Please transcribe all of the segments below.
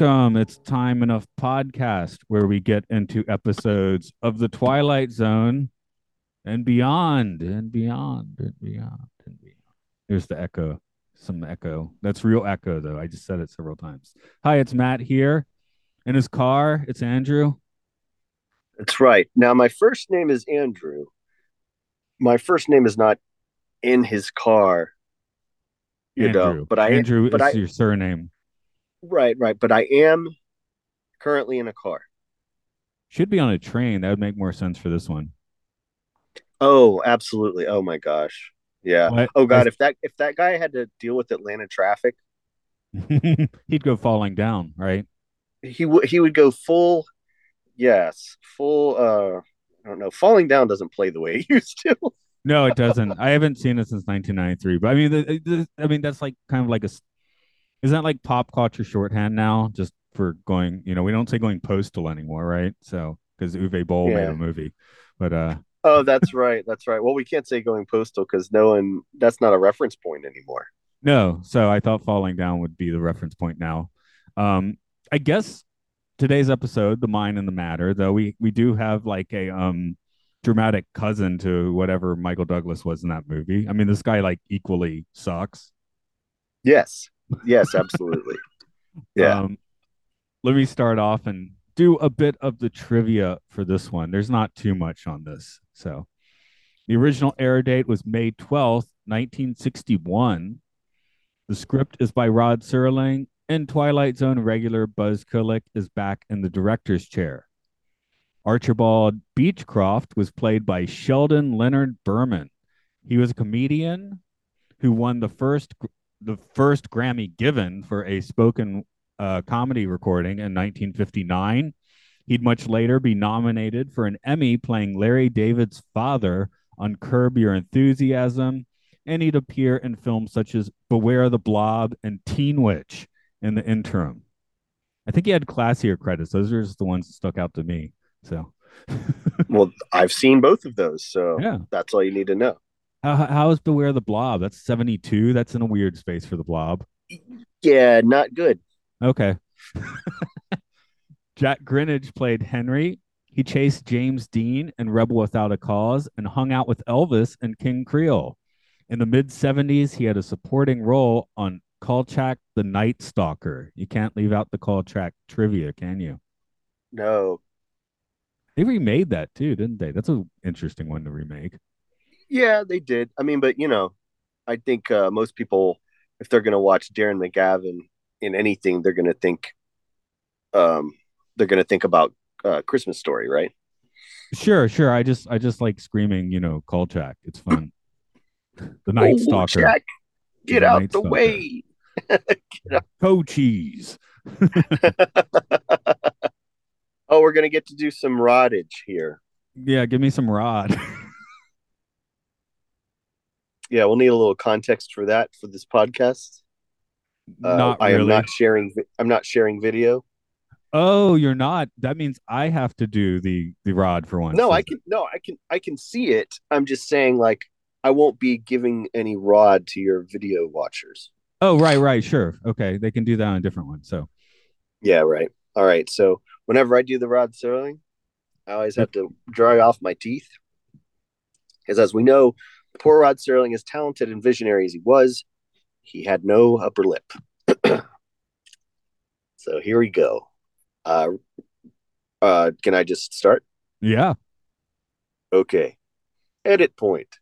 Welcome. It's Time Enough Podcast, where we get into episodes of The Twilight Zone and beyond, and beyond, and beyond, and beyond. There's the echo, some echo. That's real echo, though. I just said it several times. Hi, it's Matt here. In his car, it's Andrew. That's right. Now, my first name is Andrew. My first name is not in his car, you Andrew. know, but I Andrew but is I, your surname. Right, right. But I am currently in a car. Should be on a train. That would make more sense for this one. Oh, absolutely. Oh my gosh. Yeah. What? Oh god, if that if that guy had to deal with Atlanta traffic, He'd go falling down, right? he would he would go full yes, full uh I don't know. Falling down doesn't play the way it used to. No, it doesn't. I haven't seen it since 1993. But I mean, the, the, I mean that's like kind of like a. Is that like pop culture shorthand now? Just for going, you know, we don't say going postal anymore, right? So because Uwe Boll made a movie, but uh, oh, that's right. That's right. Well, we can't say going postal because no one that's not a reference point anymore. no. So I thought falling down would be the reference point now. Um, I guess today's episode, the mind and the matter, though we we do have like a um dramatic cousin to whatever Michael Douglas was in that movie. I mean, this guy like equally sucks. Yes. Yes, absolutely. Yeah. Um, let me start off and do a bit of the trivia for this one. There's not too much on this. So, the original air date was May 12th, 1961. The script is by Rod Serling, and Twilight Zone regular Buzz Kulik is back in the director's chair. Archibald Beechcroft was played by Sheldon Leonard Berman. He was a comedian who won the first the first Grammy given for a spoken uh, comedy recording in 1959. He'd much later be nominated for an Emmy playing Larry David's father on Curb Your Enthusiasm, and he'd appear in films such as Beware the Blob and Teen Witch in the interim. I think he had classier credits. Those are just the ones that stuck out to me. So, Well, I've seen both of those, so yeah. that's all you need to know. How, how is Beware the Blob? That's 72. That's in a weird space for the Blob. Yeah, not good. Okay. Jack Grinnage played Henry. He chased James Dean in Rebel Without a Cause and hung out with Elvis and King Creole. In the mid 70s, he had a supporting role on Kolchak the Night Stalker. You can't leave out the Kolchak trivia, can you? No. They remade that too, didn't they? That's an interesting one to remake. Yeah, they did. I mean, but you know, I think uh, most people, if they're going to watch Darren McGavin in anything, they're going to think, um, they're going to think about uh, Christmas Story, right? Sure, sure. I just I just like screaming, you know, Kolchak. It's fun. The Night Oh, Stalker. Jack, get The out Night the Stalker. way. Co cheese. Oh, we're going to get to do some rodage here. Yeah, give me some rod. Yeah, we'll need a little context for that for this podcast. Uh, not I really. am not sharing. I'm not sharing video. Oh, you're not. That means I have to do the the rod for once. No, I can. No, I can. I can see it. I'm just saying, like, I won't be giving any rod to your video watchers. Oh, right, right, sure. Okay, they can do that on a different one. So Yeah, right. All right. So whenever I do the Rod Serling, I always have to dry off my teeth. Because as we know, poor Rod Serling, as talented and visionary as he was, he had no upper lip. so here we go. Uh, uh, can I just start? yeah, Okay. Edit point.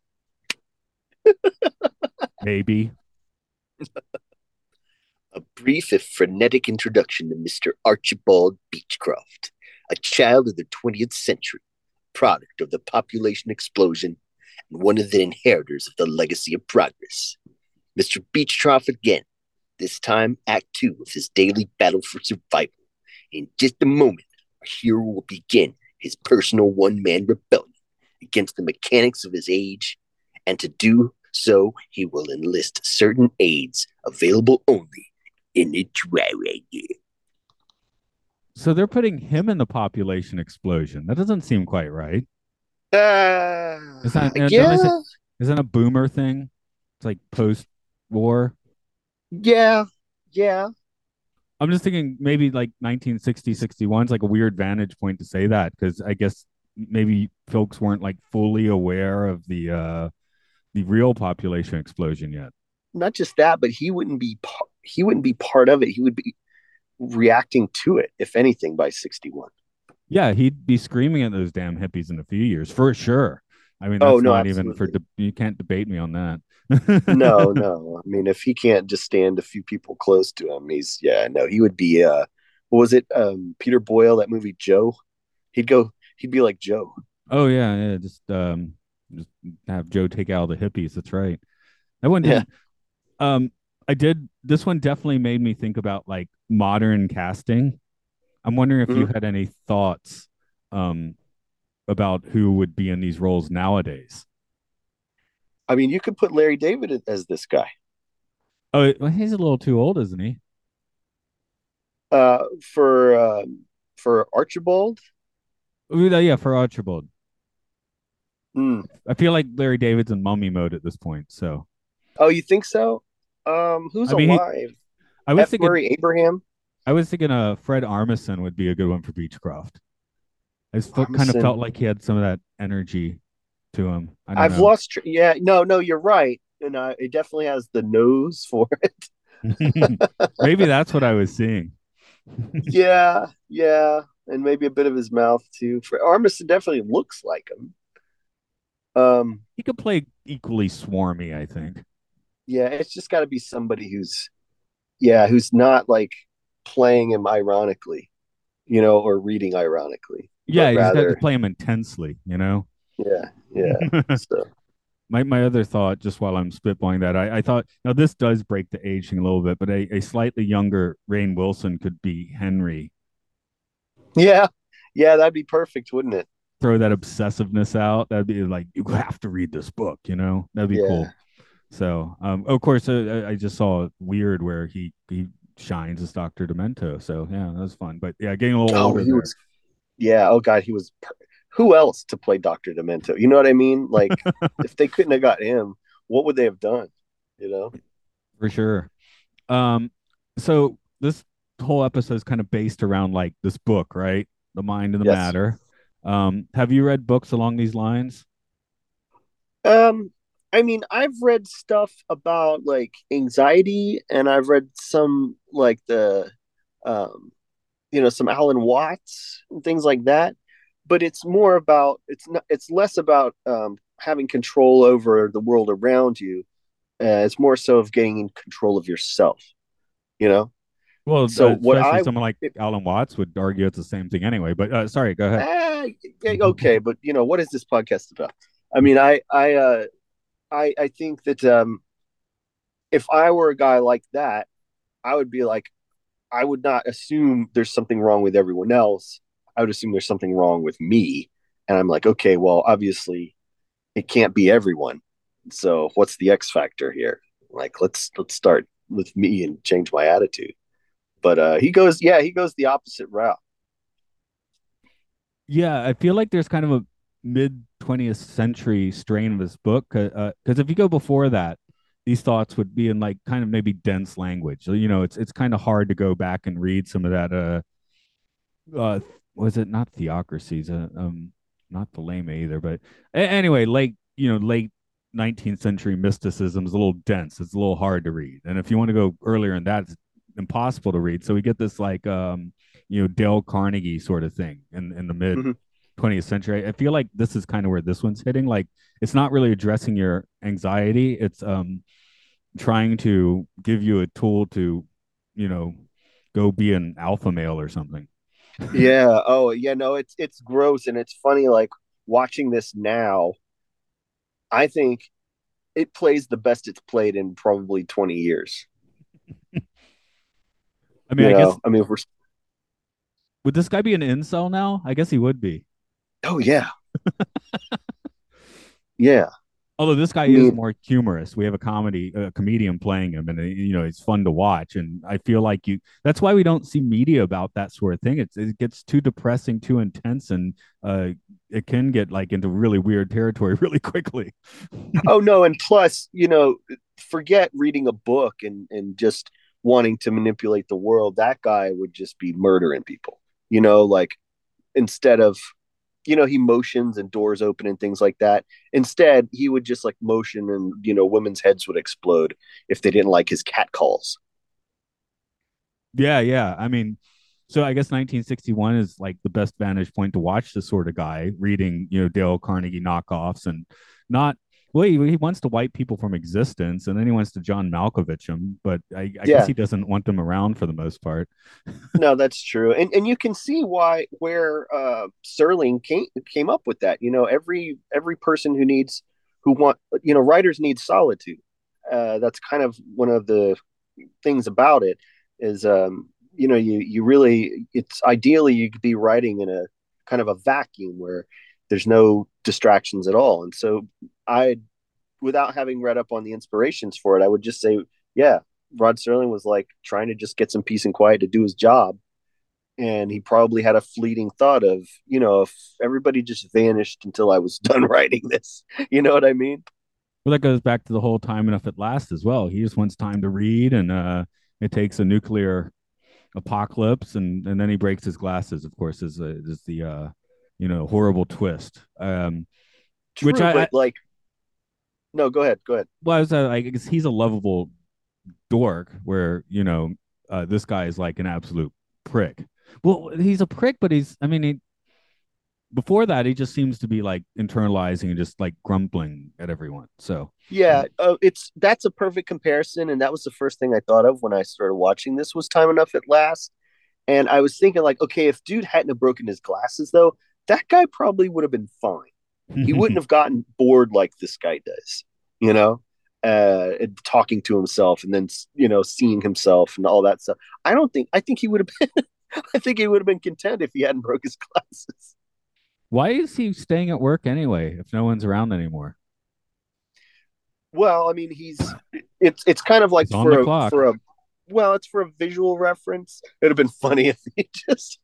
maybe. A brief if frenetic introduction to Mr. Archibald Beechcroft, a child of the 20th century, product of the population explosion and one of the inheritors of the legacy of progress. Mr. Beechcroft again, this time Act Two of his daily battle for survival. In just a moment, our hero will begin his personal one man rebellion against the mechanics of his age, and to do so, he will enlist certain aids available only in the Dryad. So they're putting him in the population explosion. That doesn't seem quite right. Uh, Is that, yeah, is that- is that a boomer thing? It's like post war. yeah, yeah. I'm just thinking maybe like 1960, 61 is like a weird vantage point to say that because I guess maybe folks weren't like fully aware of the uh the real population explosion yet. Not just that, but he wouldn't be he wouldn't be part of it. He would be reacting to it, if anything, by sixty one. Yeah, he'd be screaming at those damn hippies in a few years for sure. I mean, that's Oh, no, not even for de- you can't debate me on that. no, no. I mean, if he can't just stand a few people close to him, he's yeah, no, he would be. uh What was it? Um Peter Boyle, that movie Joe. He'd go. He'd be like Joe. Oh yeah, yeah. Just um, just have Joe take out all the hippies. That's right. That one Yeah. did. Um, I did. This one definitely made me think about like modern casting. I'm wondering if you Mhm. had any thoughts, um, about who would be in these roles nowadays. I mean, you could put Larry David as this guy. Oh, well, he's a little too old, isn't he? Uh, for um, for Archibald. Yeah, for Archibald. Hmm. I feel like Larry David's in mummy mode at this point. So Oh, you think so? Um, who's I mean, he- alive? I was F. thinking. Murray Abraham. I was thinking uh Fred Armisen would be a good one for Beechcroft. I just kind of felt like he had some of that energy to him. I know. lost. Tr- yeah, no, no, you're right. And uh, it definitely has the nose for it. Maybe that's what I was seeing. yeah, yeah, and maybe a bit of his mouth too. Fred Armisen definitely looks like him. Um, He could play equally swarmy, I think. yeah, it's just got to be somebody who's, yeah, who's not like playing him ironically, you know, or reading ironically. Yeah, you rather- to play him intensely, you know. Yeah, yeah. so my my other thought, just while I'm spitballing that, I, I thought now this does break the aging a little bit, but a, a slightly younger Rainn Wilson could be Henry. yeah, yeah, that'd be perfect, wouldn't it? Throw that obsessiveness out. That'd be like you have to read this book, you know. That'd be Yeah. cool. So, um, of course, uh, I I just saw Weird where he he shines as Doctor Demento. So yeah, that was fun. But yeah, getting a little Oh, older. he there. was. Yeah. Oh God, he was. Per- Who else to play Doctor Demento? You know what I mean? Like, if they couldn't have got him, what would they have done? You know? for sure. Um, so this whole episode is kind of based around like this book, right? The mind and the Yes. matter. Um, have you read books along these lines? Um, I mean, I've read stuff about like anxiety, and I've read some like the, um, you know, some Alan Watts and things like that. But it's more about it's not it's less about um, having control over the world around you. Uh, it's more so of getting in control of yourself. You know. Well, So uh, what I- someone like Alan Watts would argue it's the same thing anyway. But uh, sorry, go ahead. Eh, okay, but you know what is this podcast about? I mean, I I uh, I I think that um, if I were a guy like that, I would be like, I would not assume there's something wrong with everyone else. I would assume there's something wrong with me, and I'm like, okay, well, obviously, it can't be everyone. So what's the X factor here? Like, let's let's start with me and change my attitude. But uh, he goes, yeah, he goes the opposite route. Yeah, I feel like there's kind of a mid 20th century strain of this book because uh, 'cause if you go before that, these thoughts would be in like kind of maybe dense language. You know, it's it's kind of hard to go back and read some of that. Uh, uh, was it not theocracies? Uh, um, not the lame either, but anyway, late you know, late 19th century mysticism is a little dense. It's a little hard to read, and if you want to go earlier in that, it's impossible to read. So we get this like um, you know, Dale Carnegie sort of thing in in the mid. Mhm. 20th century. I feel like this is kind of where this one's hitting. Like it's not really addressing your anxiety. It's um trying to give you a tool to, you know, go be an alpha male or something. yeah. Oh, yeah. No, it's it's gross and it's funny. Like watching this now, I think it plays the best it's played in probably 20 years. I mean, you I know? guess I mean, we're would this guy be an incel now? I guess he would be. Oh yeah. yeah. Although this guy is more humorous. We have a comedy a comedian playing him and you know, it's fun to watch and I feel like you that's why we don't see media about that sort of thing. It's it gets too depressing, too intense and uh it can get like into really weird territory really quickly. oh no, and plus, you know, forget reading a book and and just wanting to manipulate the world. That guy would just be murdering people you know, like instead of, you know, he motions and doors open and things like that. Instead, he would just like motion and, you know, women's heads would explode if they didn't like his cat calls. Yeah, yeah. I mean, so I guess 1961 is like the best vantage point to watch this sort of guy reading, you know, Dale Carnegie knockoffs and not well, he, he, wants to wipe people from existence, and then he wants to John Malkovich them. But I, I yeah. guess he doesn't want them around for the most part. no, that's true, and and you can see why where uh, Serling came came up with that. You know, every every person who needs who want you know writers need solitude. Uh, that's kind of one of the things about it is um, you know you you really it's ideally you could be writing in a kind of a vacuum where there's no distractions at all. And so I, without having read up on the inspirations for it, I would just say, yeah, Rod Serling was like trying to just get some peace and quiet to do his job. And he probably had a fleeting thought of, you know, if everybody just vanished until I was done writing this, you know what I mean? Well, that goes back to the whole time enough at last as well. He just wants time to read, and uh, it takes a nuclear apocalypse, and and then he breaks his glasses. Of course, is uh, is the uh, you know horrible twist. Um, True, which I, I, like. No, go ahead. Go ahead. Well, I, was, uh, I guess he's a lovable dork, where you know uh, this guy is like an absolute prick. Well, he's a prick, but he's. I mean, he, before that, he just seems to be like internalizing and just like grumbling at everyone. So yeah, uh, it's that's a perfect comparison, and that was the first thing I thought of when I started watching this. Was time enough at last? And I was thinking, like, okay, if dude hadn't have broken his glasses, though, that guy probably would have been fine. He wouldn't have gotten bored like this guy does, you know, uh, talking to himself and then, you know, seeing himself and all that stuff. I don't think, I think he would have been, I think he would have been content if he hadn't broke his glasses. Why is he staying at work anyway if no one's around anymore? Well, I mean, he's it's it's kind of like for a, for a well, it's for a visual reference. It'd have been funny if he just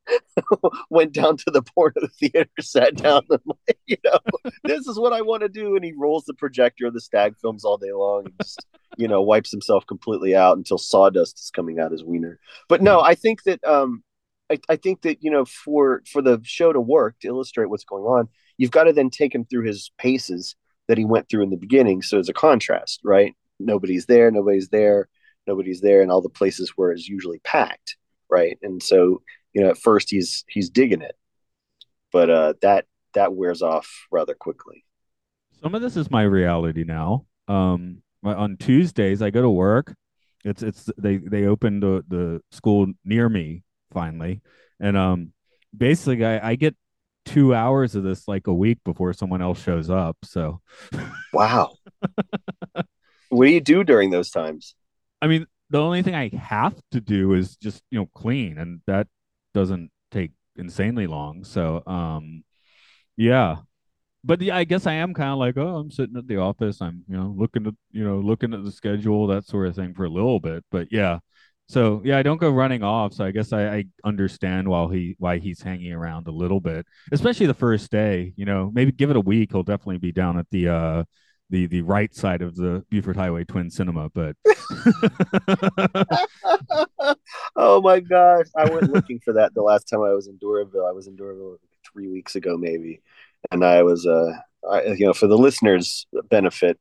went down to the port of the theater, sat down, and like, you know, this is what I want to do, and he rolls the projector of the stag films all day long, and just you know wipes himself completely out until sawdust is coming out his wiener. But no, I think that um, I, I think that you know for for the show to work to illustrate what's going on, you've got to then take him through his paces that he went through in the beginning. So as a contrast, right? Nobody's there, nobody's there nobody's there and all the places where it's usually packed right? And so you know at first he's he's digging it but uh that that wears off rather quickly. Some of this is my reality now. Um on tuesdays i go to work. It's it's they they opened the the school near me finally. And um basically i i get two hours of this like a week before someone else shows up so. Wow. What do you do during those times I mean, the only thing I have to do is just you know clean, and that doesn't take insanely long. So, um, yeah, but yeah, I guess I am kind of like, oh, I'm sitting at the office. I'm you know looking at you know looking at the schedule, that sort of thing for a little bit. But yeah, so yeah, I don't go running off. So I guess I, I understand he why he's hanging around a little bit, especially the first day. You know, maybe give it a week, he'll definitely be down at the uh the the right side of the Buford Highway Twin Cinema, but oh my gosh, I went looking for that the last time I was in Doraville. I was in Doraville three weeks ago, maybe, and I was uh, I, you know, for the listeners' benefit,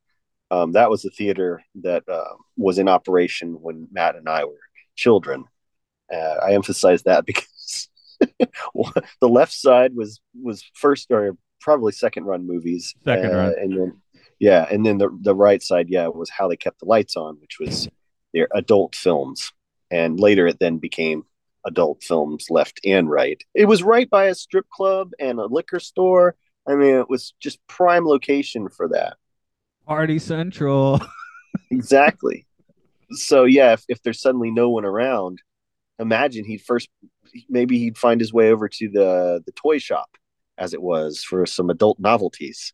um, that was the theater that uh, was in operation when Matt and I were children. Uh, I emphasize that because the left side was was first or probably second run movies, second uh, run, and then yeah, and then the the right side, yeah, was how they kept the lights on, which was their adult films, and later it then became adult films left and right. It was right by a strip club and a liquor store, I mean, it was just prime location for that. Party Central. exactly. So yeah, if, if there's suddenly no one around, imagine he'd first maybe he'd find his way over to the the toy shop as it was for some adult novelties.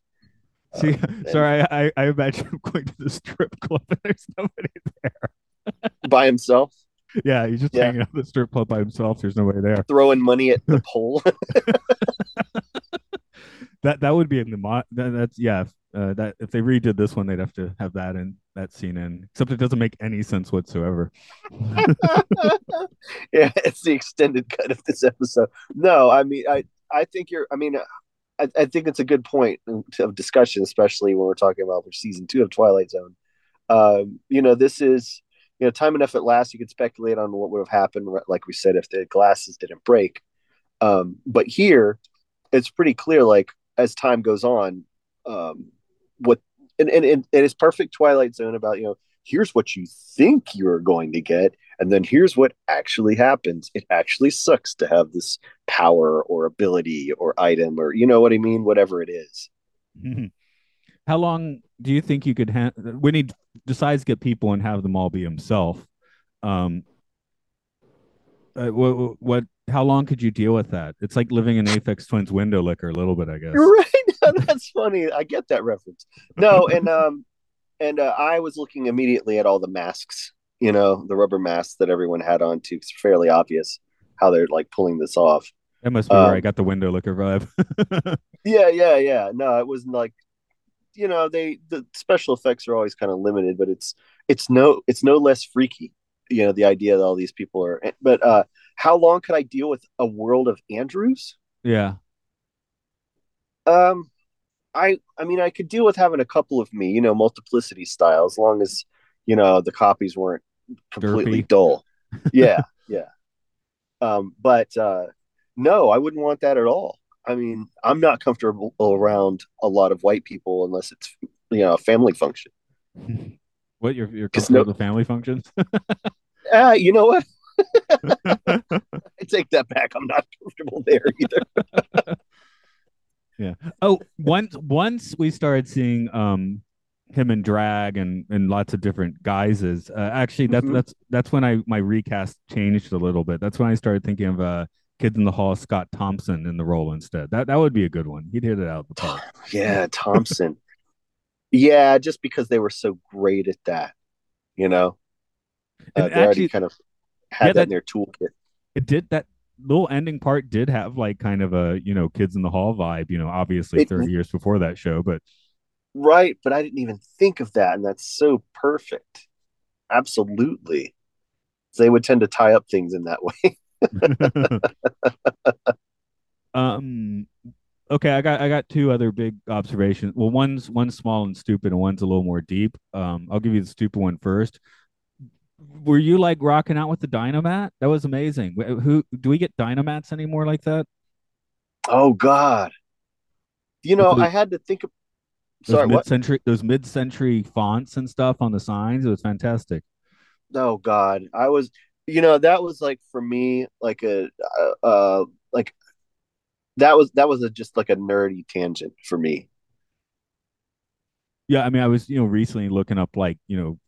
See, uh, sorry, I, I imagine him going to the strip club and there's nobody there. by himself. Yeah, he's just yeah. hanging out at the strip club by himself. There's nobody there. Throwing money at the pole. that that would be in the mo- that, that's yeah. Uh, that if they redid this one, they'd have to have that in that scene in. Except it doesn't make any sense whatsoever. yeah, it's the extended cut of this episode. No, I mean, I I think you're. I mean, I, I think it's a good point of discussion, especially when we're talking about season two of Twilight Zone. Um, you know, this is you know time enough at last. You could speculate on what would have happened, like we said, if the glasses didn't break. Um, but here, it's pretty clear. Like as time goes on, um, what and, and and it's perfect Twilight Zone about you know here's what you think you're going to get and then here's what actually happens. It actually sucks to have this power or ability or item or you know what i mean? Whatever it is. Mm-hmm. how long do you think you could ha- when he decides to get people and have them all be himself um uh, what, what how long could you deal with that? It's like living in aphex twins window licker a little bit i guess. Right. That's funny. I get that reference. No and um and uh, I was looking immediately at all the masks, you know, the rubber masks that everyone had on too. It's fairly obvious how they're like pulling this off. That must be um, where I um, got the window licker vibe. yeah, yeah, yeah. No, it wasn't like, you know, they the special effects are always kind of limited, but it's it's no it's no less freaky. You know, the idea that all these people are. But uh how long could I deal with a world of Andrews? Yeah. Um, I I mean I could deal with having a couple of me, you know, multiplicity style, as long as you know the copies weren't completely Derpy. dull. Yeah, yeah. Um, but uh, no, I wouldn't want that at all. I mean, I'm not comfortable around a lot of white people unless it's you know a family function. What you're you're comfortable no, with family functions? uh, you know what? I take that back. I'm not comfortable there either. Yeah. Oh, once once we started seeing um him in drag and and lots of different guises. Uh, actually, that's mm-hmm. that's that's when I my recast changed a little bit. That's when I started thinking of uh Kids in the Hall Scott Thompson in the role instead. That that would be a good one. He'd hit it out the park. yeah, Thompson. yeah, just because they were so great at that, you know. Uh, they actually, already kind of had yeah, that, that in their toolkit. It did that little ending part did have like kind of a you know kids in the hall vibe you know obviously it, 30 years before that show but right but i didn't even think of that and that's so perfect. Absolutely. They would tend to tie up things in that way. Um okay i got i got two other big observations. Well one's one's small and stupid and one's a little more deep. Um i'll give you the stupid one first were you like rocking out with the automat? That was amazing. Who do we get automats anymore like that? Oh God! You know, I had to think of sorry, those mid-century those mid-century fonts and stuff on the signs. It was fantastic. Oh God, I was. You know, that was like for me, like a, uh, uh like that was that was a, just like a nerdy tangent for me. Yeah, I mean, I was you know recently looking up like you know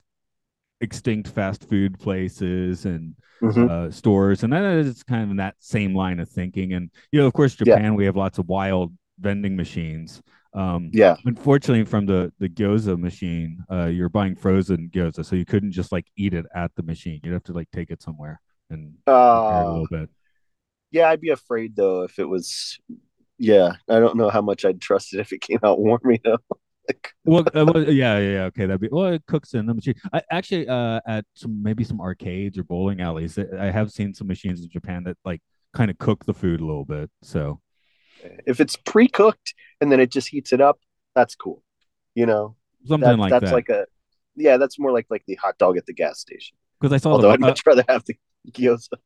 extinct fast food places and mm-hmm. uh, stores, and that is kind of in that same line of thinking. And you know, of course, Japan, yeah. we have lots of wild vending machines. Um, yeah. Unfortunately, from the the gyoza machine, uh, you're buying frozen gyoza, so you couldn't just like eat it at the machine. You'd have to like take it somewhere and uh, a little bit. Yeah, I'd be afraid though if it was. Yeah, I don't know how much I'd trust it if it came out warm. You know well, uh, well, yeah, yeah, okay. That'd be well. It cooks in the machine. I actually, uh, at some maybe some arcades or bowling alleys, I have seen some machines in Japan that like kind of cook the food a little bit. So, if it's pre-cooked and then it just heats it up, that's cool. You know, something that, like that's that. like a yeah, that's more like like the hot dog at the gas station. Because I saw, although the, I'd much rather have the gyoza.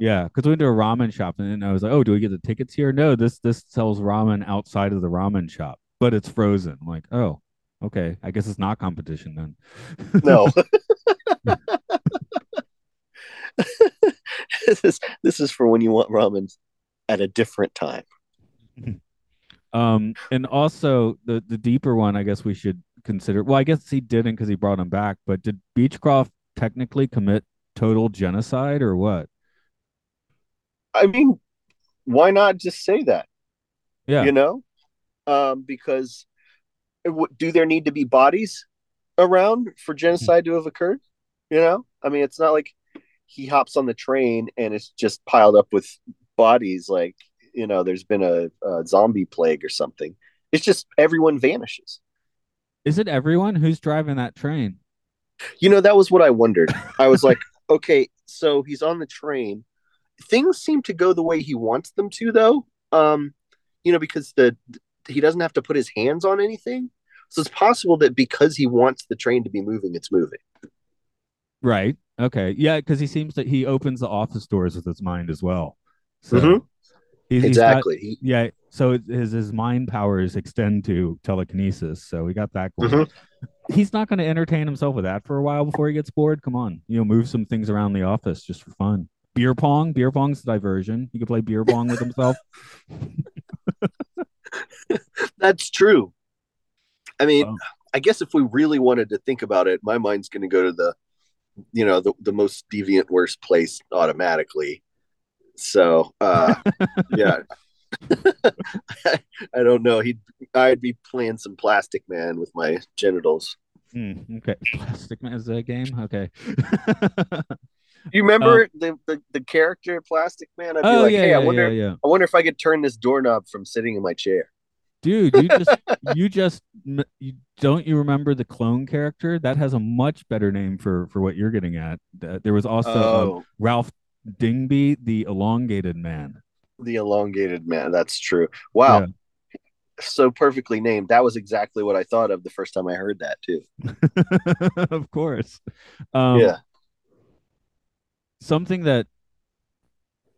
yeah, because we went to a ramen shop and I was like, "Oh, do we get the tickets here?" No, this this sells ramen outside of the ramen shop but it's frozen. I'm like, oh, okay. I guess it's not competition then. no. this is this is for when you want ramen at a different time. Um, and also the the deeper one, I guess we should consider. Well, I guess he didn't because he brought him back. But did Beechcroft technically commit total genocide or what? I mean, why not just say that? Yeah, You know, um, because do there need to be bodies around for genocide to have occurred? You know, I mean, it's not like he hops on the train and it's just piled up with bodies. Like you know, there's been a, a zombie plague or something. It's just everyone vanishes. is it everyone who's driving that train? You know, that was what I wondered. I was like, okay, so he's on the train. Things seem to go the way he wants them to, though. Um, you know, because the he doesn't have to put his hands on anything. So it's possible that because he wants the train to be moving, it's moving. Right. Okay. Yeah, because he seems that he opens the office doors with his mind as well. So Mhm. he's, he's got- exactly. Yeah. So his his mind powers extend to telekinesis. So we got that going. Mhm. He's not going to entertain himself with that for a while before he gets bored. Come on, you know, move some things around the office just for fun. Beer pong. Beer pong's diversion. He could play beer pong with himself. That's true. I mean, Wow. I guess if we really wanted to think about it, my mind's going to go to the, you know, the, the most deviant, worst place automatically. So, uh, yeah, I don't know. He'd, I'd be playing some Plastic Man with my genitals. Hmm, okay. Plastic Man is that a game? Okay. You remember the, the the character Plastic Man? I'd be oh like, yeah, hey, yeah, I wonder, yeah. I wonder if I could turn this doorknob from sitting in my chair. Dude, you just you just you, don't you remember the clone character? That has a much better name for for what you're getting at. Th- There was also um, oh, Ralph Dibny, the elongated man. the elongated man. That's true. Wow. Yeah. So perfectly named. That was exactly what I thought of the first time I heard that too. of course. Um, yeah. Something that.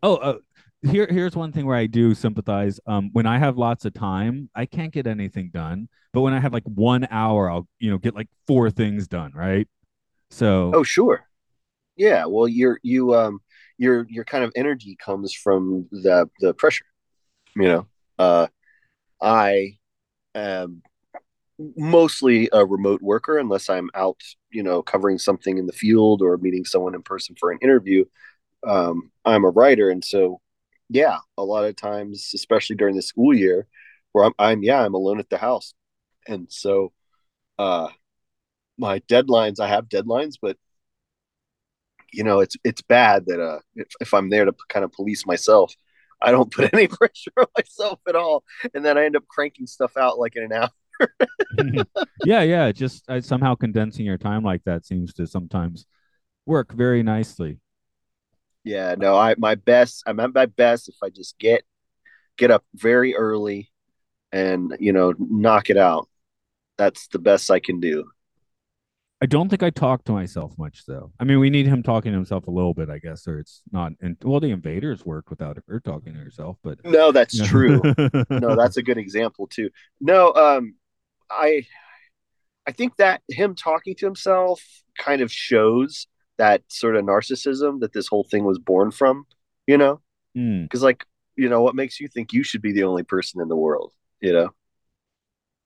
Oh, uh, here here's one thing where I do sympathize. Um, when I have lots of time, I can't get anything done. But when I have like one hour, I'll you know get like four things done. Right. So. Oh, sure. Yeah. Well, your you um your your kind of energy comes from the the pressure. You know, uh, I am mostly a remote worker unless I'm out, you know, covering something in the field or meeting someone in person for an interview. Um, I'm a writer, and so yeah, a lot of times, especially during the school year, where I'm, I'm yeah, I'm alone at the house, and so uh, my deadlines, I have deadlines, but you know, it's it's bad that uh, if, if I'm there to kind of police myself, I don't put any pressure on myself at all, and then I end up cranking stuff out like in an hour. yeah, yeah. Just somehow condensing your time like that seems to sometimes work very nicely. Yeah, no, I my best. I'm at my best if I just get get up very early and you know knock it out. That's the best I can do. I don't think I talk to myself much though. I mean, we need him talking to himself a little bit, I guess, or it's not. And well, the invaders work without her talking to herself, but No, that's true. no, that's a good example too. No, um, I I think that him talking to himself kind of shows that sort of narcissism that this whole thing was born from. You know, Hmm. because like you know, what makes you think you should be the only person in the world? You know,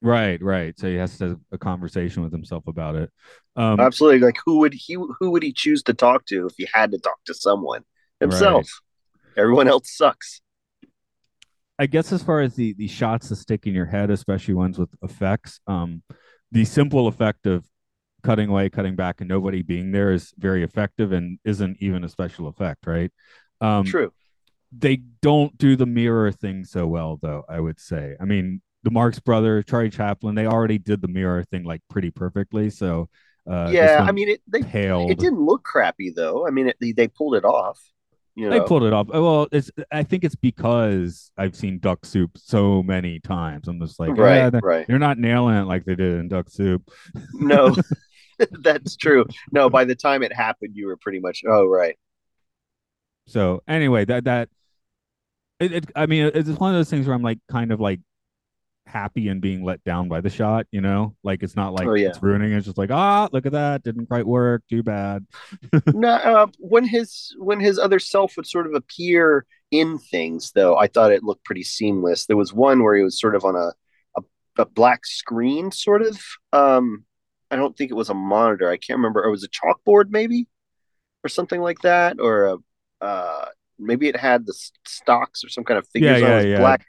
Right, right. So he has to have a conversation with himself about it. Um, absolutely. Like who would he who would he choose to talk to if he had to talk to someone himself? Everyone else sucks. I guess as far as the the shots that stick in your head, especially ones with effects, um, the simple effect of cutting away, cutting back, and nobody being there is very effective and isn't even a special effect, right? Um, True. they don't do the mirror thing so well, though. I would say. I mean, the Marx brother, Charlie Chaplin, they already did the mirror thing like pretty perfectly. So uh, yeah, I mean, it they paled. it didn't look crappy though. I mean, it, they, they pulled it off. You know, They pulled it off. Well, it's. I think it's because I've seen Duck Soup so many times. I'm just like, right, yeah, they're, right. they're not nailing it like they did in Duck Soup. No, that's true. No, by the time it happened, you were pretty much. Oh, right. So anyway, that that it, it. I mean, it's one of those things where I'm like, kind of like happy and being let down by the shot. You know, like it's not like Oh, yeah. it's ruining. It's just like, ah, look at that, didn't quite work. Too bad. no, uh, when his when his other self would sort of appear in things, though, I thought it looked pretty seamless. There was one where he was sort of on a a, a black screen, sort of. Um, I don't think it was a monitor. I can't remember. It was a chalkboard, maybe, or something like that, or a uh, maybe it had the stocks or some kind of figures Yeah, on yeah, it. It yeah. black.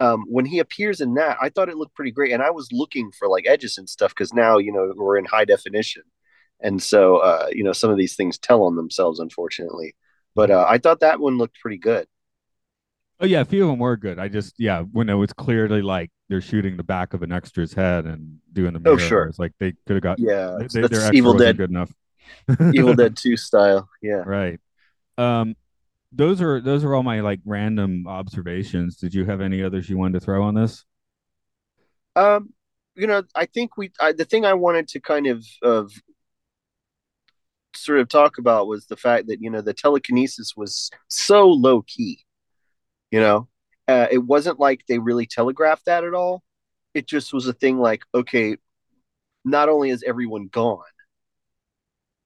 Um, when he appears in that, I thought it looked pretty great, and I was looking for like edges and stuff because now you know we're in high definition, and so uh, you know some of these things tell on themselves, unfortunately. But uh, I thought that one looked pretty good. Oh yeah, a few of them were good. I just yeah, when it was clearly like they're shooting the back of an extra's head and doing the Oh, sure. it's like they could have got Yeah, they, that's Evil Dead, good enough. Evil Dead Two style. Yeah. right. Um, those are those are all my like random observations. Did you have any others you wanted to throw on this? Um, you know, I think we I, the thing I wanted to kind of of sort of talk about was the fact that you know the telekinesis was so low key. You know, uh, it wasn't like they really telegraphed that at all. It just was a thing like, okay, not only is everyone gone,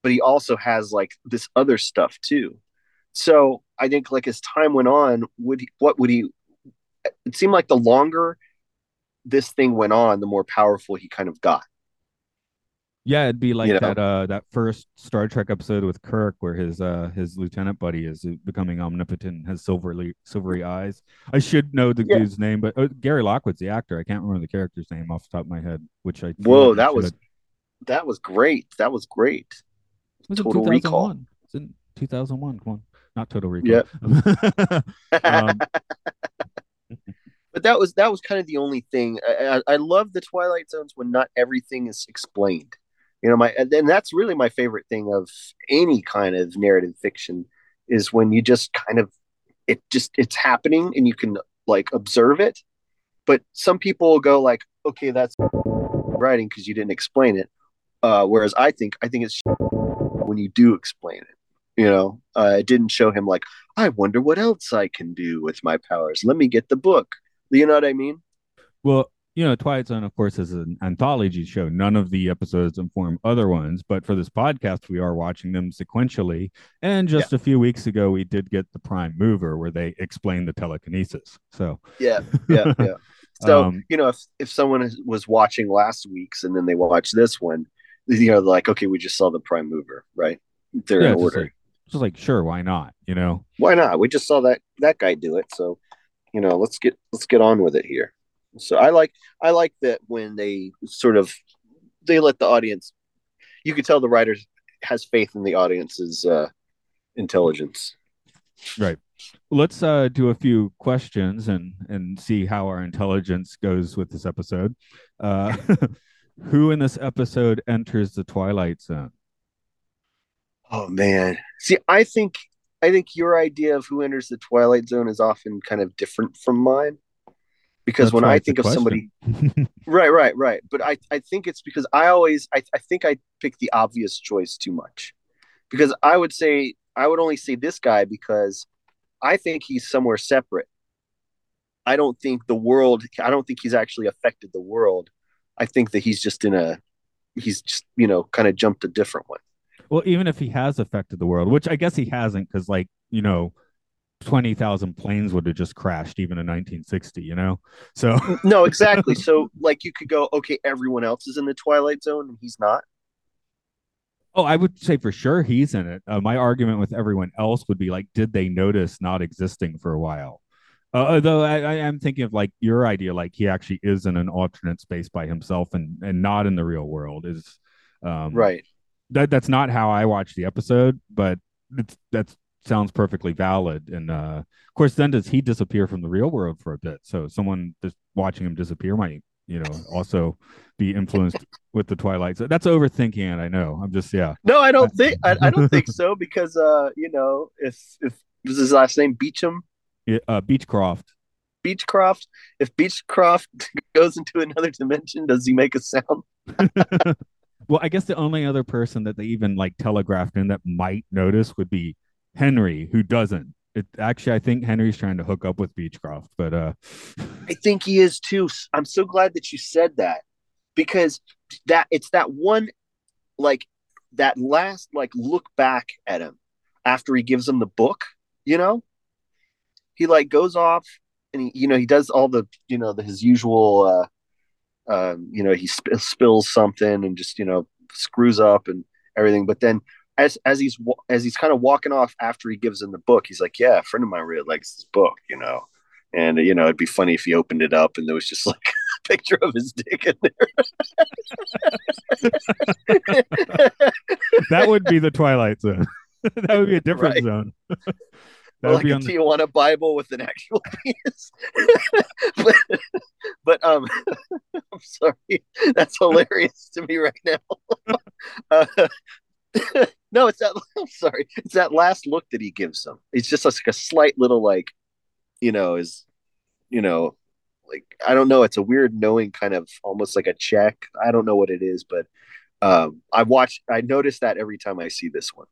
but he also has like this other stuff too. So I think like as time went on, would he, what would he? It seemed like the longer this thing went on, the more powerful he kind of got. Yeah, it'd be like You know? that uh that first Star Trek episode with Kirk where his uh his lieutenant buddy is becoming omnipotent and has silverly silvery eyes. I should know the Yeah. dude's name, but uh, Gary Lockwood's the actor. I can't remember the character's name off the top of my head, which I Whoa, like I that was that was great. That was great. Was in Total Recall. 2001. It's in 2001. Come on. Not Total Recall. Yeah. um, but that was that was kind of the only thing. I, I, I love the Twilight Zones when not everything is explained. You know, my and that's really my favorite thing of any kind of narrative fiction is when you just kind of it just it's happening and you can like observe it. But some people will go like, okay, that's writing because you didn't explain it. Uh, whereas I think I think it's when you do explain it. You know, uh, it didn't show him like, I wonder what else I can do with my powers. Let me get the book. You know what I mean? well, you know, Twilight Zone, of course, is an anthology show. None of the episodes inform other ones, but for this podcast, we are watching them sequentially. And just a few weeks ago, we did get the Prime Mover where they explain the telekinesis. So, Yeah, yeah, yeah. So Um, you know, if if someone was watching last week's and then they watch this one, you know, like, okay, we just saw the prime mover, right? They're yeah, in just order. like, just like, sure, why not? You know, Why not? We just saw that that guy do it, so you know, let's get let's get on with it here. So I like I like that when they sort of they let the audience. You could tell the writer has faith in the audience's uh, intelligence. Right. Let's uh, do a few questions and and see how our intelligence goes with this episode. Uh, who in this episode enters the Twilight Zone? Oh man. See, I think I think your idea of who enters the twilight zone is often kind of different from mine. Because That's when I think of somebody right, right, right. But I, I think it's because I always I, I think I pick the obvious choice too much. Because I would say I would only say this guy because I think he's somewhere separate. I don't think the world I don't think he's actually affected the world. I think that he's just in a he's just, you know, kind of jumped a different one. well, even if he has affected the world, which I guess he hasn't, because like you know, twenty thousand planes would have just crashed even in 1960. You know, so No, exactly. so like you could go, okay, everyone else is in the twilight zone and he's not. Oh, I would say for sure he's in it. Uh, my argument with everyone else would be like, did they notice not existing for a while? Uh, although I, I am thinking of like your idea, like he actually is in an alternate space by himself and and not in the real world. Is um, Right. That that's not how I watched the episode, but it's that sounds perfectly valid. And uh, of course, then does he disappear from the real world for a bit? So someone just watching him disappear might, you know, also be influenced with the Twilight. So that's overthinking it. I know. I'm just yeah. No, I don't think I, I don't think so because uh, you know, if if was his last name Beecham, Yeah, uh, Beechcroft. Beechcroft, if Beechcroft goes into another dimension, does he make a sound? well, I guess the only other person that they even like telegraphed in that might notice would be Henry, who doesn't. It actually, I think Henry's trying to hook up with Beechcroft, but uh, I think he is too. I'm so glad that you said that because that it's that one like that last like look back at him after he gives him the book, you know? he like goes off and he you know he does all the you know the, his usual uh um you know he sp- spills something and just you know screws up and everything but then as as he's as he's kind of walking off after he gives him the book he's like yeah a friend of mine really likes this book you know and you know it'd be funny if he opened it up and there was just like a picture of his dick in there that would be the twilight zone that would be a different Right. zone that or would like be a on the, Tijuana Bible with an actual penis. but, but um, I'm sorry, that's hilarious to me right now. uh, no, it's that. I'm sorry, it's that last look that he gives them. It's just like a slight little like, you know, is, you know, like I don't know. It's a weird knowing kind of almost like a check. I don't know what it is, but um, I watch. I notice that every time I see this one.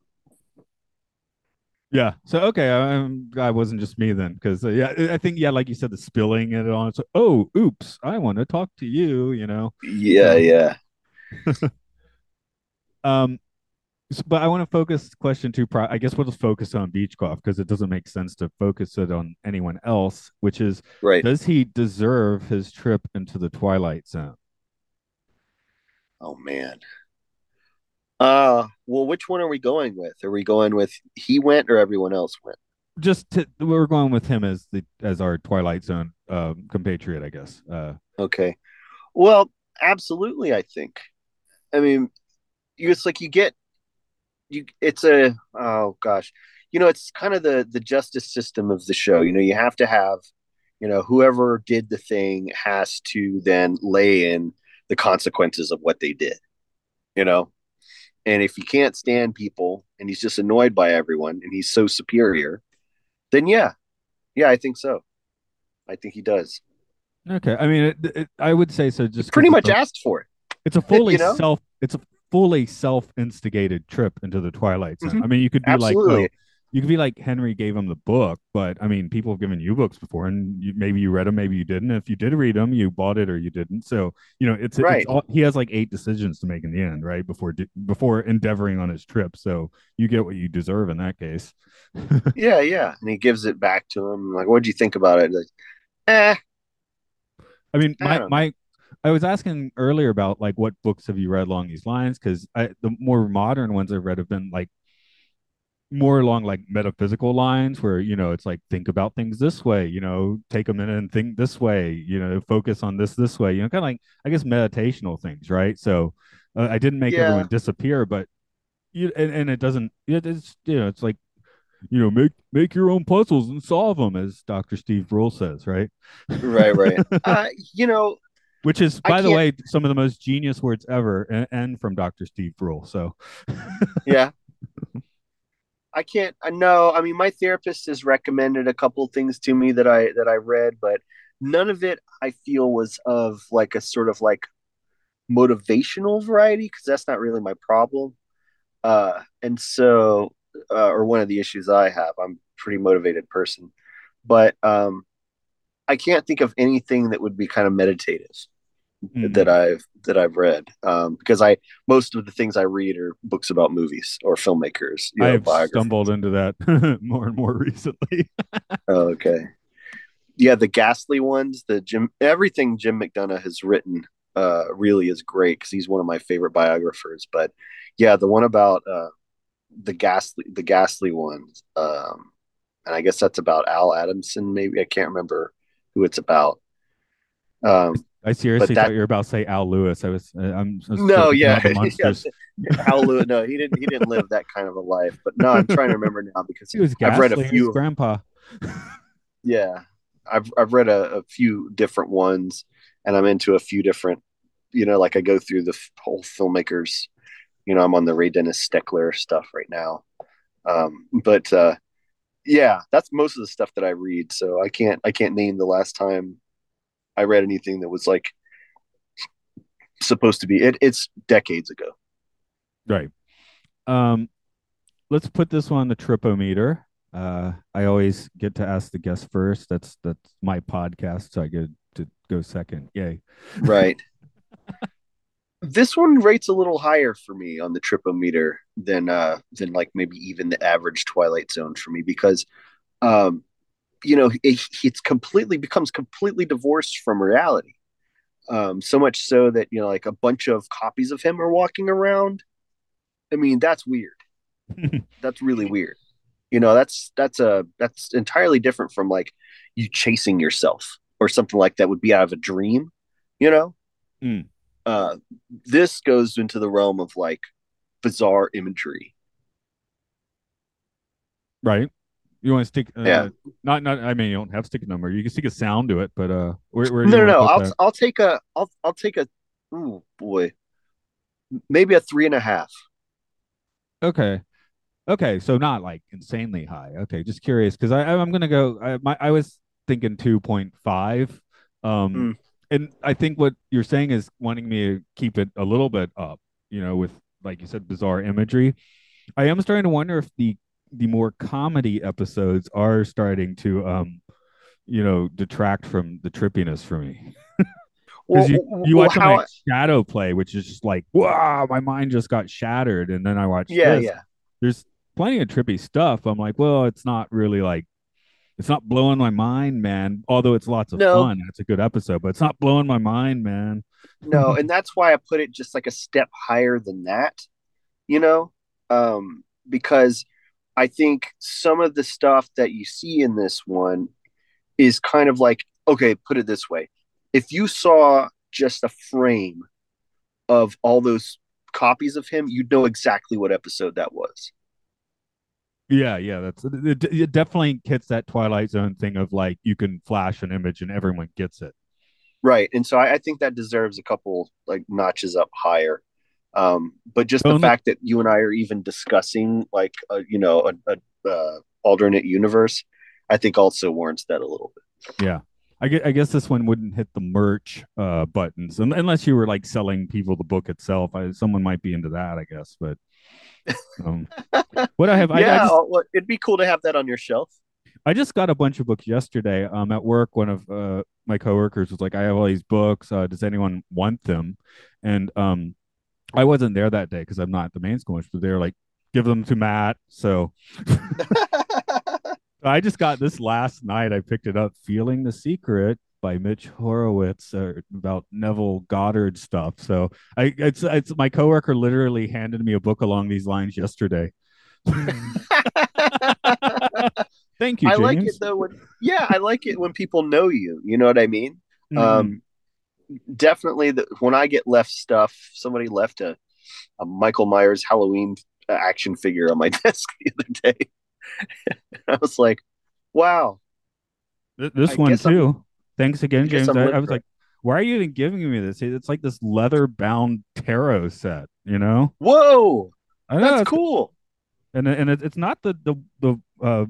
yeah so okay I, I wasn't just me then because uh, yeah i think yeah like you said the spilling it on it's like, oh oops i want to talk to you you know Yeah, yeah. Um, but I want to focus question two. Pro- I guess we'll just focus on Beechcroft because it doesn't make sense to focus it on anyone else. Which is, Right. does he deserve his trip into the Twilight Zone? Oh man. Uh well which one are we going with? Are we going with he went or everyone else went? Just to, we're going with him as the as our Twilight Zone um, compatriot, I guess. Uh, Okay. Well, absolutely I think. I mean, it's like you get you it's a oh gosh. You know, it's kind of the the justice system of the show. You know, you have to have you know, whoever did the thing has to then lay in the consequences of what they did. You know? And if he can't stand people and he's just annoyed by everyone and he's so superior, then yeah. Yeah, I think so. I think he does. okay, I mean, it, it, I would say so. just pretty much asked for it. it's a fully you know? self. It's a fully self-instigated trip into the Twilight Zone. Mhm. I mean, you could be Absolutely. like, oh, you could be like Henry gave him the book, but I mean, people have given you books before, and you, maybe you read them, maybe you didn't. If you did read them, you bought it or you didn't. So you know, it's, Right. it's all, he has like eight decisions to make in the end, right? Before before endeavoring on his trip. So you get what you deserve in that case. Yeah, yeah. And he gives it back to him. Like, what'd you think about it? Like, eh. I mean, I my my I was asking earlier about like what books have you read along these lines because I the more modern ones I've read have been like more along like metaphysical lines where you know it's like think about things this way you know take a minute and think this way you know focus on this this way you know kind of like i guess meditational things right so uh, i didn't make Yeah. everyone disappear but you and, and it doesn't it, it's you know it's like you know make make your own puzzles and solve them as dr steve brule says right Right, right. uh, you know, which is by the way some of the most genius words ever and, and from dr steve brule so yeah. I can't. I know. I mean, my therapist has recommended a couple things to me that I that I read, but none of it I feel was of like a sort of like motivational variety because that's not really my problem. Uh, and so, uh, or one of the issues I have, I'm a pretty motivated person, but um, I can't think of anything that would be kind of meditative mm. that I've that I've read um, because I most of the things I read are books about movies or filmmakers. You know, I've stumbled into that more and more recently. Oh, okay. Yeah, the ghastly ones, the Jim, everything Jim McDonough has written uh, really is great because he's one of my favorite biographers. But yeah, the one about uh, the ghastly, the ghastly ones, um, and I guess that's about Al Adamson. Maybe I can't remember who it's about. Um, I seriously that- thought you were about to say Al Lewis. I was. uh, I'm. I was no, yeah, yeah. Al Lewis. No, he didn't. He didn't live that kind of a life. But no, I'm trying to remember now because He was I've read a few grandpa. yeah i've i've read a, a few different ones and i'm into a few different you know like i go through the whole filmmakers you know i'm on the ray dennis steckler stuff right now um but uh yeah that's most of the stuff that i read so i can't i can't name the last time i read anything that was like supposed to be it, it's decades ago Right. Um, let's put this one on the tripometer. Uh, I always get to ask the guest first. That's that's my podcast, so I get to go second. Yay. right this one rates a little higher for me on the tripometer than uh than like maybe even the average twilight zone for me because um you know, it, it's completely becomes completely divorced from reality. Um, so much so that you know, like a bunch of copies of him are walking around. I mean, that's weird. that's really weird. You know, that's that's a that's entirely different from like you chasing yourself or something like that would be out of a dream. You know, Mm. uh, this goes into the realm of like bizarre imagery. right. You want to stick? Uh, Yeah. Not not. I mean, you don't have to stick a number. You can stick a sound to it, but uh, where, where No, no, no. I'll that? I'll take a I'll I'll take a. Oh boy, maybe a three and a half. Okay. Okay, so not like insanely high. Okay, just curious because I I'm gonna go. I my I was thinking two point five. Um, Mm. and I think what you're saying is wanting me to keep it a little bit up. You know, with like you said, bizarre imagery. I am starting to wonder if the the more comedy episodes are starting to um, you know, detract from the trippiness for me. Well, Because you w- you well, watch how? like Shadow Play, which is just like, wow, my mind just got shattered, and then I watch Yeah, this. yeah. There's plenty of trippy stuff. I'm like, well, it's not really like it's not blowing my mind, man. Although it's lots of No. fun. It's a good episode, but it's not blowing my mind, man. No, and that's why I put it just like a step higher than that, you know? Um, because I think some of the stuff that you see in this one is kind of like, okay, put it this way. If you saw just a frame of all those copies of him, you'd know exactly what episode that was. Yeah, yeah, that's it, it definitely hits that Twilight Zone thing of like you can flash an image and everyone gets it. Right. And so I, I think that deserves a couple like notches up higher. Um, but just the fact that you and I are even discussing like a, you know a, a uh, alternate universe, I think also warrants that a little bit. Yeah. I guess, I guess this one wouldn't hit the merch uh, buttons un- unless you were like selling people the book itself. I, someone might be into that, I guess. But um, what I have, I, I yeah, just, well, it'd be cool to have that on your shelf. I just got a bunch of books yesterday. Um, at work, one of uh my coworkers was like, "I have all these books. Uh, does anyone want them?" And um, I wasn't there that day because I'm not the main school, but they're like, "Give them to Matt." So I just got this last night. I picked it up, "Feeling the Secret" by Mitch Horowitz uh, about Neville Goddard stuff. So I, it's it's my coworker literally handed me a book along these lines yesterday. Thank you, I like it though. When, yeah, I like it when people know you. You know what I mean? Mhm. Um, definitely, the, when I get left stuff, somebody left a, a Michael Myers Halloween uh, action figure on my desk the other day. I was like, "Wow, Th- This one guess I'm- too. Thanks again, I James. I, I was like, why are you even giving me this? It's like this leather bound tarot set, you know? whoa, know, that's cool." And and it, it's not the the the uh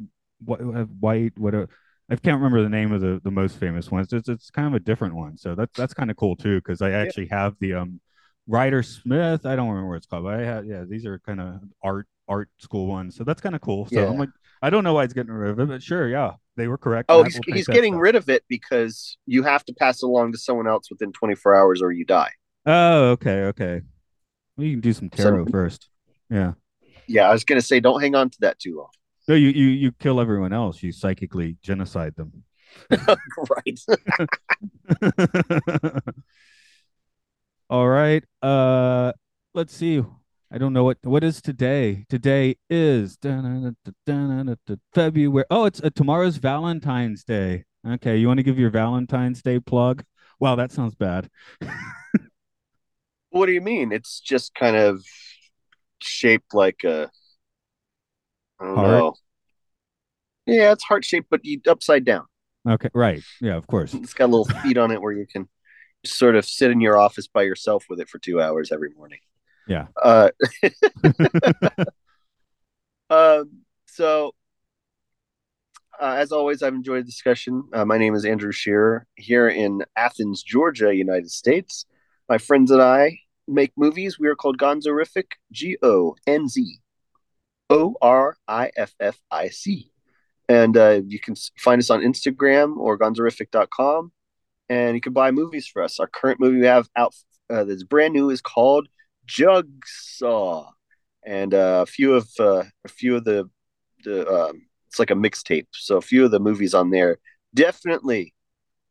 what white what uh, I can't remember the name of the the most famous ones. It's it's kind of a different one. So that's that's kind of cool too because I actually have the um Rider Smith. I don't remember what it's called, but I have yeah. These are kind of art art school ones. So that's kind of cool. So I'm like, I don't know why he's getting rid of it, but sure, yeah, they were correct. Oh, he's he's getting stuff. rid of it because you have to pass it along to someone else within 24 hours or you die. Oh, okay, okay. Well, you can do some So- tarot first. Yeah. Yeah, I was gonna say, don't hang on to that too long. No, you you you kill everyone else. You psychically genocide them. right. All right. Uh, let's see. I don't know what what is today. Today is February. Oh, it's uh, tomorrow's Valentine's Day. Okay, you want to give your Valentine's Day plug? Wow, that sounds bad. What do you mean? It's just kind of shaped like a. I don't Heart? know. Yeah, it's heart shaped, but you, upside down. Okay, right. Yeah, of course. It's got a little feet on it where you can sort of sit in your office by yourself with it for two hours every morning. Yeah. Uh, um, so, uh, as always, I've enjoyed the discussion. Uh, my name is Andrew Shearer here in Athens, Georgia, United States. My friends and I make movies. We are called Gonzoriffic, G O N Z O R I F F I C. And uh, you can find us on Instagram or gonzoriffic.com. And you can buy movies for us. Our current movie we have out uh, that's brand new is called Jugsaw, and uh, a few of uh, a few of the the um, it's like a mixtape. So a few of the movies on there definitely,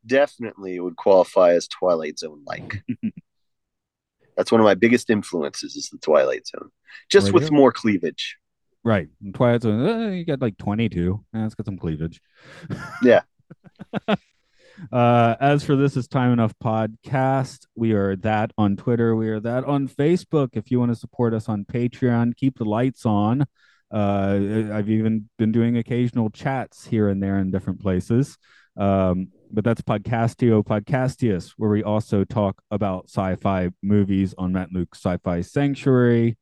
definitely would qualify as Twilight Zone like. That's one of my biggest influences is the Twilight Zone, just Right with more cleavage. Right. And Twilight Zone, uh, you got like 22. Yeah, it's got some cleavage. Yeah. uh, as for this is time enough podcast, we are that on Twitter. We are that on Facebook. If you want to support us on Patreon, keep the lights on. Uh, I've even been doing occasional chats here and there in different places. Um, but that's Podcastio Podcastius, where we also talk about sci-fi movies on Matt Luke's Sci-Fi Sanctuary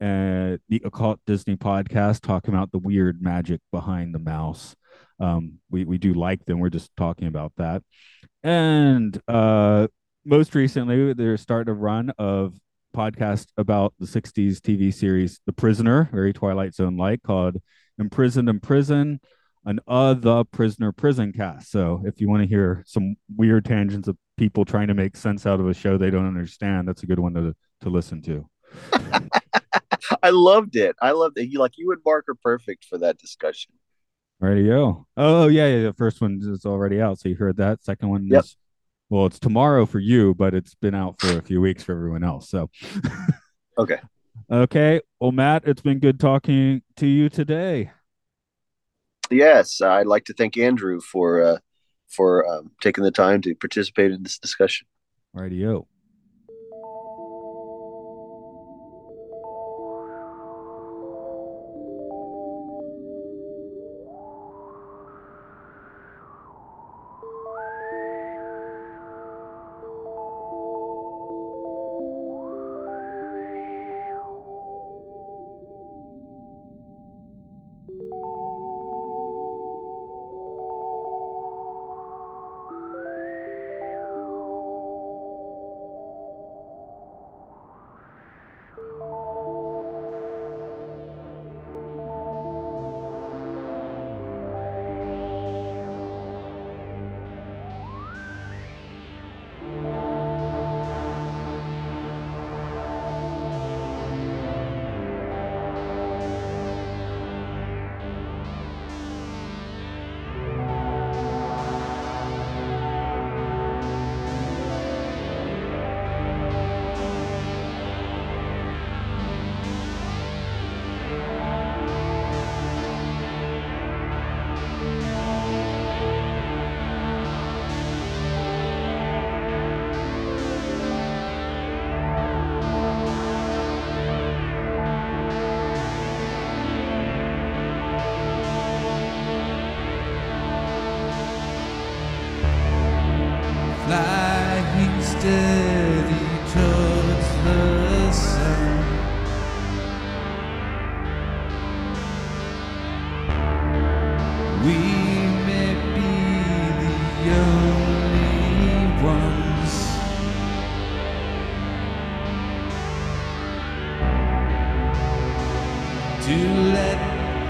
uh, the occult Disney podcast talking about the weird magic behind the mouse. Um, we we do like them. We're just talking about that. And uh, most recently, they're starting a run of podcast about the '60s TV series The Prisoner, very Twilight Zone like, called "Imprisoned in Prison." An uh the prisoner prison cast. So if you want to hear some weird tangents of people trying to make sense out of a show they don't understand, that's a good one to to listen to. I loved it. I loved it. You like you and Mark are perfect for that discussion. Radio. Oh yeah, yeah. The first one is already out, so you heard that. Second one Yep. is well, it's tomorrow for you, but it's been out for a few weeks for everyone else. So Okay. okay. Well, Matt, it's been good talking to you today. Yes, I'd like to thank Andrew for uh, for um, taking the time to participate in this discussion. Radio.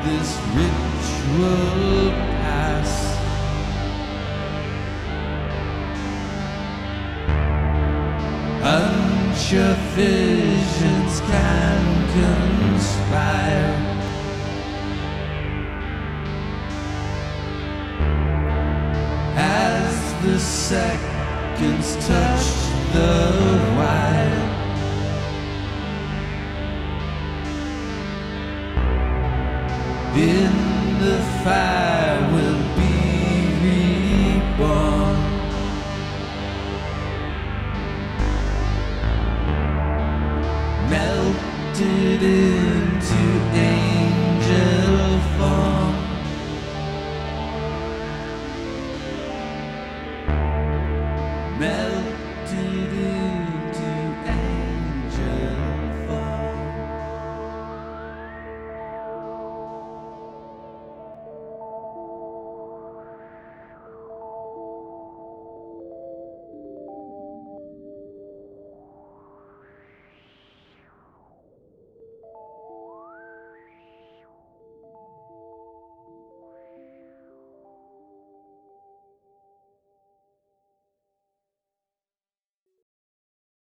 This ritual pass. Unsure visions can conspire. As the seconds touch the wire.